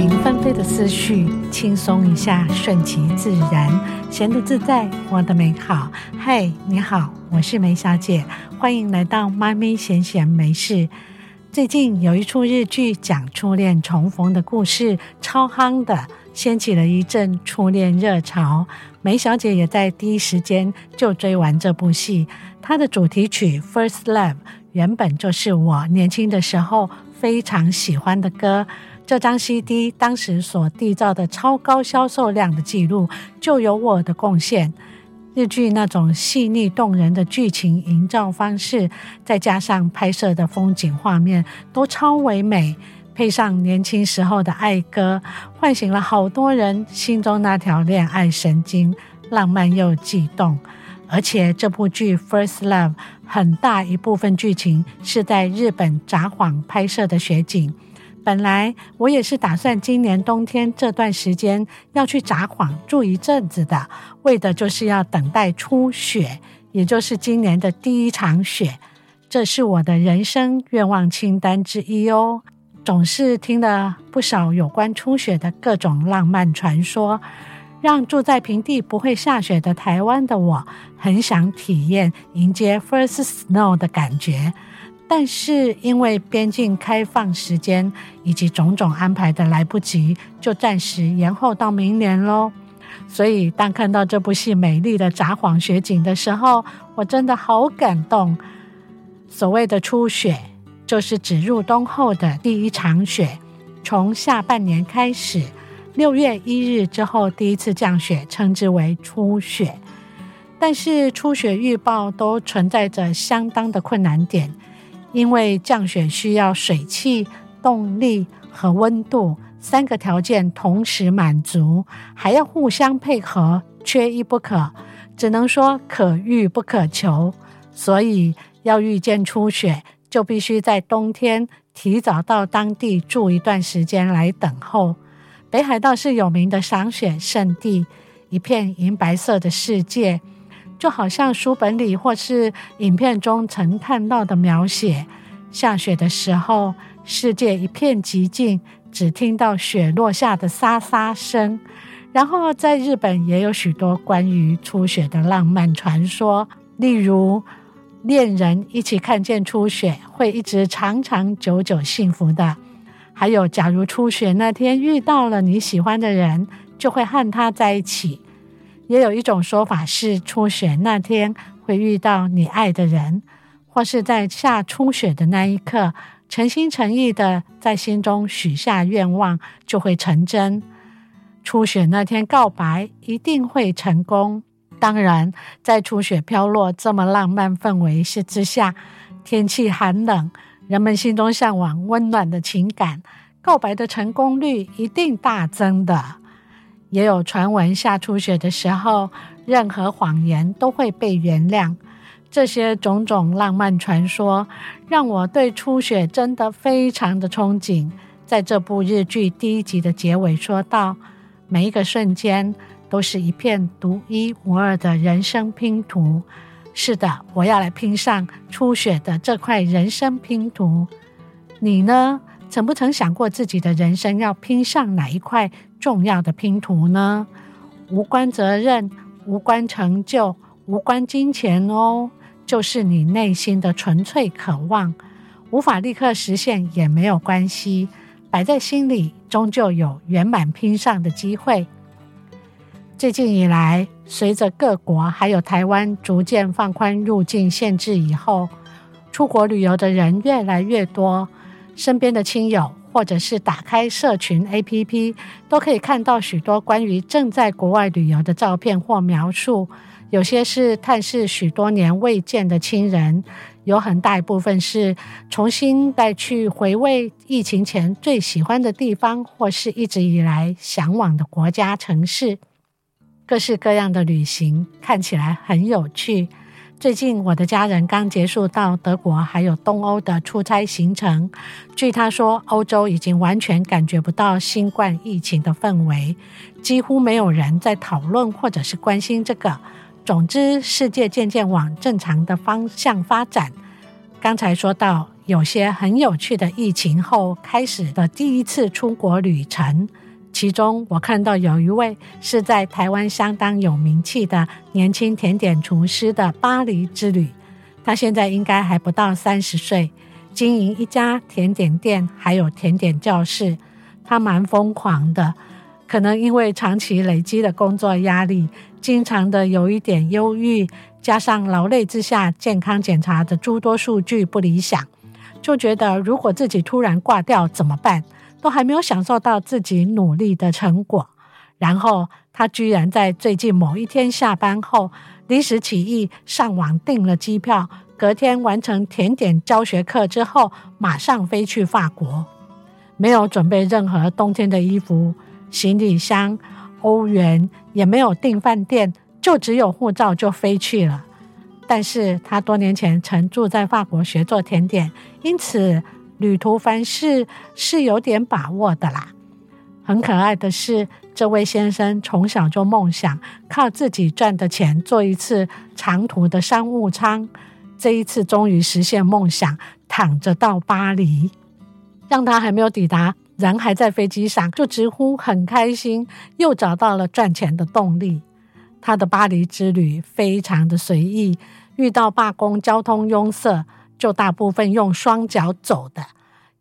停纷飞的思绪，轻松一下，顺其自然，闲得自在，活得美好。嗨，你好，我是梅小姐，欢迎来到妈咪闲闲没事。最近有一出日剧讲初恋重逢的故事，超夯的，掀起了一阵初恋热潮。梅小姐也在第一时间就追完这部戏。它的主题曲《First Love》原本就是我年轻的时候非常喜欢的歌。这张 CD 当时所缔造的超高销售量的记录，就有我的贡献。日剧那种细腻动人的剧情营造方式，再加上拍摄的风景画面都超唯美，配上年轻时候的爱歌，唤醒了好多人心中那条恋爱神经，浪漫又悸动。而且这部剧《First Love》很大一部分剧情是在日本札幌拍摄的雪景。本来我也是打算今年冬天这段时间要去札幌住一阵子的，为的就是要等待初雪，也就是今年的第一场雪。这是我的人生愿望清单之一哦。总是听了不少有关初雪的各种浪漫传说，让住在平地不会下雪的台湾的我，很想体验迎接 First Snow 的感觉。但是因为边境开放时间以及种种安排的来不及，就暂时延后到明年喽。所以当看到这部戏美丽的札幌雪景的时候，我真的好感动。所谓的初雪，就是指入冬后的第一场雪，从下半年开始，六月一日之后第一次降雪，称之为初雪。但是初雪预报都存在着相当的困难点。因为降雪需要水汽、动力和温度三个条件同时满足，还要互相配合，缺一不可。只能说可遇不可求。所以要遇见初雪，就必须在冬天提早到当地住一段时间来等候。北海道是有名的赏雪胜地，一片银白色的世界。就好像书本里或是影片中曾看到的描写，下雪的时候，世界一片寂静，只听到雪落下的沙沙声。然后在日本也有许多关于初雪的浪漫传说，例如恋人一起看见初雪会一直长长久久幸福的，还有假如初雪那天遇到了你喜欢的人，就会和他在一起。也有一种说法是，初雪那天会遇到你爱的人，或是在下初雪的那一刻，诚心诚意的在心中许下愿望，就会成真。初雪那天告白一定会成功。当然，在初雪飘落这么浪漫氛围是之下，天气寒冷，人们心中向往温暖的情感，告白的成功率一定大增的。也有传闻，下初雪的时候，任何谎言都会被原谅。这些种种浪漫传说，让我对初雪真的非常的憧憬。在这部日剧第一集的结尾说道：“每一个瞬间都是一片独一无二的人生拼图。”是的，我要来拼上初雪的这块人生拼图。你呢？曾不曾想过自己的人生要拼上哪一块重要的拼图呢？无关责任，无关成就，无关金钱哦，就是你内心的纯粹渴望，无法立刻实现也没有关系，摆在心里终究有圆满拼上的机会。最近以来，随着各国还有台湾逐渐放宽入境限制以后，出国旅游的人越来越多。身边的亲友，或者是打开社群 APP，都可以看到许多关于正在国外旅游的照片或描述。有些是探视许多年未见的亲人，有很大一部分是重新再去回味疫情前最喜欢的地方，或是一直以来向往的国家城市。各式各样的旅行看起来很有趣。最近我的家人刚结束到德国还有东欧的出差行程，据他说，欧洲已经完全感觉不到新冠疫情的氛围，几乎没有人在讨论或者是关心这个。总之，世界渐渐往正常的方向发展。刚才说到，有些很有趣的疫情后开始的第一次出国旅程。其中，我看到有一位是在台湾相当有名气的年轻甜点厨师的巴黎之旅。他现在应该还不到三十岁，经营一家甜点店，还有甜点教室。他蛮疯狂的，可能因为长期累积的工作压力，经常的有一点忧郁，加上劳累之下，健康检查的诸多数据不理想，就觉得如果自己突然挂掉怎么办？都还没有享受到自己努力的成果，然后他居然在最近某一天下班后临时起意上网订了机票，隔天完成甜点教学课之后，马上飞去法国，没有准备任何冬天的衣服、行李箱、欧元，也没有订饭店，就只有护照就飞去了。但是他多年前曾住在法国学做甜点，因此。旅途凡事是有点把握的啦。很可爱的是，这位先生从小就梦想靠自己赚的钱做一次长途的商务舱，这一次终于实现梦想，躺着到巴黎，让他还没有抵达，人还在飞机上，就直呼很开心，又找到了赚钱的动力。他的巴黎之旅非常的随意，遇到罢工、交通拥塞。就大部分用双脚走的，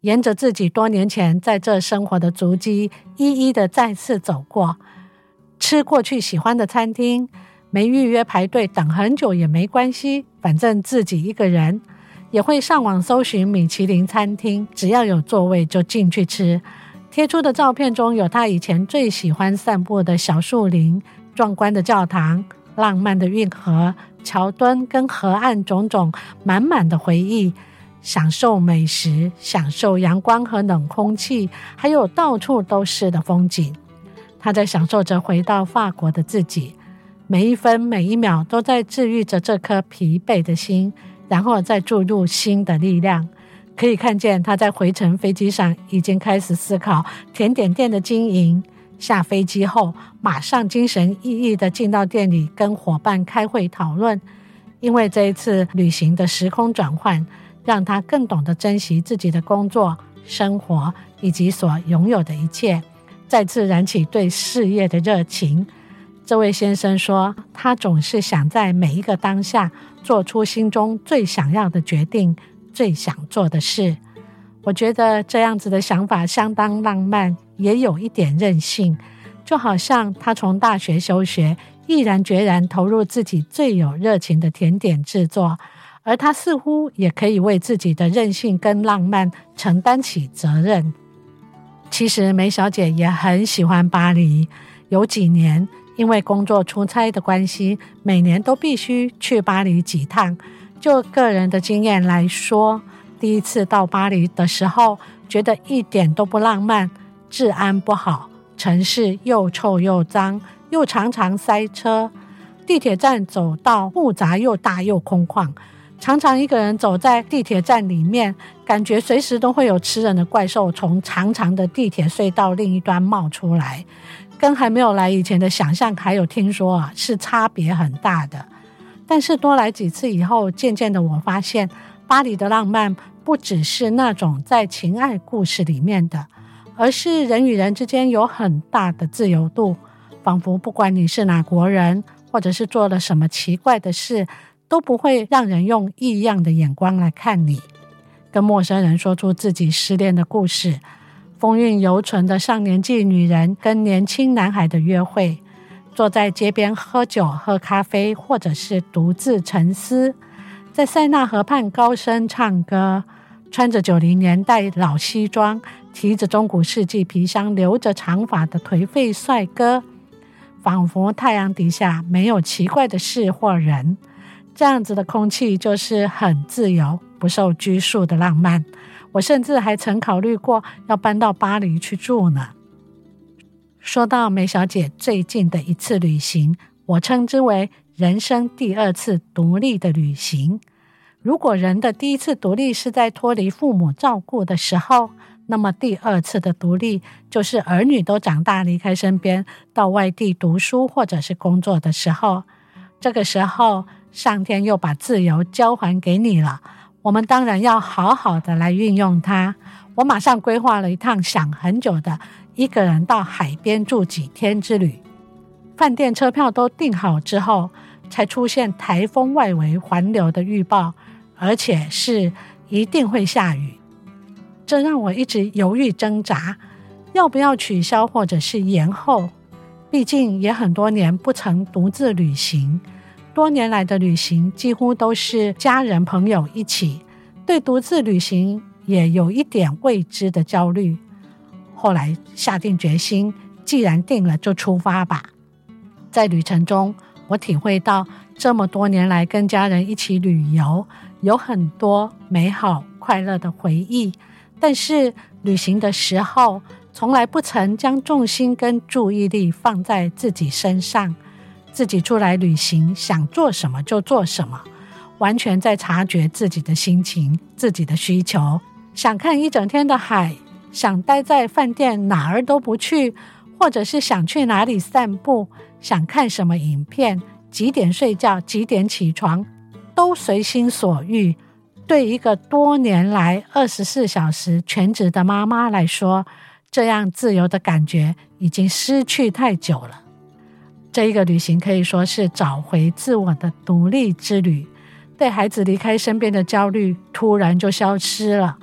沿着自己多年前在这生活的足迹，一一的再次走过，吃过去喜欢的餐厅，没预约排队等很久也没关系，反正自己一个人也会上网搜寻米其林餐厅，只要有座位就进去吃。贴出的照片中有他以前最喜欢散步的小树林、壮观的教堂、浪漫的运河。桥墩跟河岸种种满满的回忆，享受美食，享受阳光和冷空气，还有到处都是的风景。他在享受着回到法国的自己，每一分每一秒都在治愈着这颗疲惫的心，然后再注入新的力量。可以看见他在回程飞机上已经开始思考甜点店的经营。下飞机后，马上精神奕奕地进到店里跟伙伴开会讨论。因为这一次旅行的时空转换，让他更懂得珍惜自己的工作、生活以及所拥有的一切，再次燃起对事业的热情。这位先生说：“他总是想在每一个当下做出心中最想要的决定、最想做的事。”我觉得这样子的想法相当浪漫。也有一点任性，就好像他从大学休学，毅然决然投入自己最有热情的甜点制作，而他似乎也可以为自己的任性跟浪漫承担起责任。其实梅小姐也很喜欢巴黎，有几年因为工作出差的关系，每年都必须去巴黎几趟。就个人的经验来说，第一次到巴黎的时候，觉得一点都不浪漫。治安不好，城市又臭又脏，又常常塞车。地铁站走道复杂又大又空旷，常常一个人走在地铁站里面，感觉随时都会有吃人的怪兽从长长的地铁隧道另一端冒出来，跟还没有来以前的想象还有听说啊，是差别很大的。但是多来几次以后，渐渐的我发现，巴黎的浪漫不只是那种在情爱故事里面的。而是人与人之间有很大的自由度，仿佛不管你是哪国人，或者是做了什么奇怪的事，都不会让人用异样的眼光来看你。跟陌生人说出自己失恋的故事，风韵犹存的上年纪女人跟年轻男孩的约会，坐在街边喝酒喝咖啡，或者是独自沉思，在塞纳河畔高声唱歌，穿着九零年代老西装。提着中古世纪皮箱、留着长发的颓废帅哥，仿佛太阳底下没有奇怪的事或人。这样子的空气就是很自由、不受拘束的浪漫。我甚至还曾考虑过要搬到巴黎去住呢。说到梅小姐最近的一次旅行，我称之为人生第二次独立的旅行。如果人的第一次独立是在脱离父母照顾的时候，那么第二次的独立，就是儿女都长大离开身边，到外地读书或者是工作的时候。这个时候，上天又把自由交还给你了。我们当然要好好的来运用它。我马上规划了一趟想很久的一个人到海边住几天之旅，饭店车票都订好之后，才出现台风外围环流的预报，而且是一定会下雨。这让我一直犹豫挣扎，要不要取消或者是延后。毕竟也很多年不曾独自旅行，多年来的旅行几乎都是家人朋友一起，对独自旅行也有一点未知的焦虑。后来下定决心，既然定了就出发吧。在旅程中，我体会到这么多年来跟家人一起旅游，有很多美好快乐的回忆。但是旅行的时候，从来不曾将重心跟注意力放在自己身上。自己出来旅行，想做什么就做什么，完全在察觉自己的心情、自己的需求。想看一整天的海，想待在饭店哪儿都不去，或者是想去哪里散步，想看什么影片，几点睡觉，几点起床，都随心所欲。对一个多年来二十四小时全职的妈妈来说，这样自由的感觉已经失去太久了。这一个旅行可以说是找回自我的独立之旅，对孩子离开身边的焦虑突然就消失了。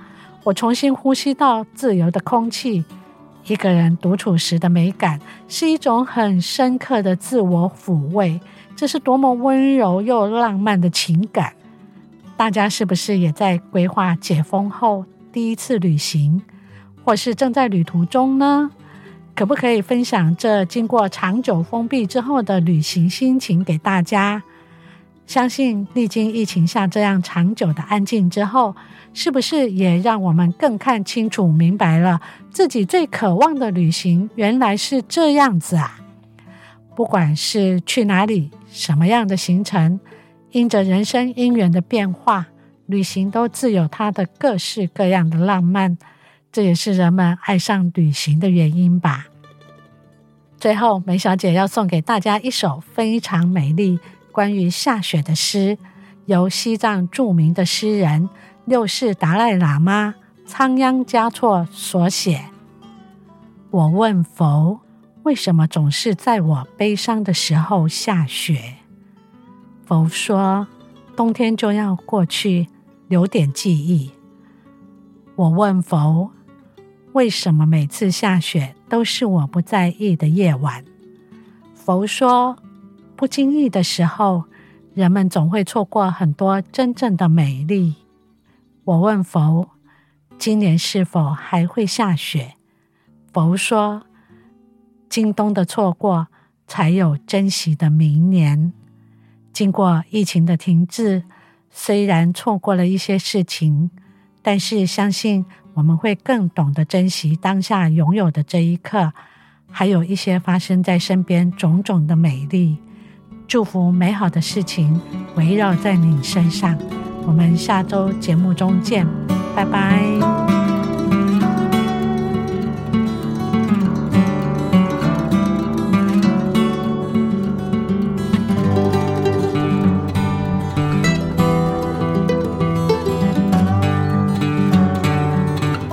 我重新呼吸到自由的空气，一个人独处时的美感是一种很深刻的自我抚慰，这是多么温柔又浪漫的情感。大家是不是也在规划解封后第一次旅行，或是正在旅途中呢？可不可以分享这经过长久封闭之后的旅行心情给大家？相信历经疫情下这样长久的安静之后，是不是也让我们更看清楚、明白了自己最渴望的旅行原来是这样子啊？不管是去哪里，什么样的行程。因着人生因缘的变化，旅行都自有它的各式各样的浪漫，这也是人们爱上旅行的原因吧。最后，梅小姐要送给大家一首非常美丽关于下雪的诗，由西藏著名的诗人六世达赖喇嘛仓央嘉措所写。我问佛，为什么总是在我悲伤的时候下雪？佛说：“冬天就要过去，留点记忆。”我问佛：“为什么每次下雪都是我不在意的夜晚？”佛说：“不经意的时候，人们总会错过很多真正的美丽。”我问佛：“今年是否还会下雪？”佛说：“今冬的错过，才有珍惜的明年。”经过疫情的停滞，虽然错过了一些事情，但是相信我们会更懂得珍惜当下拥有的这一刻，还有一些发生在身边种种的美丽。祝福美好的事情围绕在你身上。我们下周节目中见，拜拜。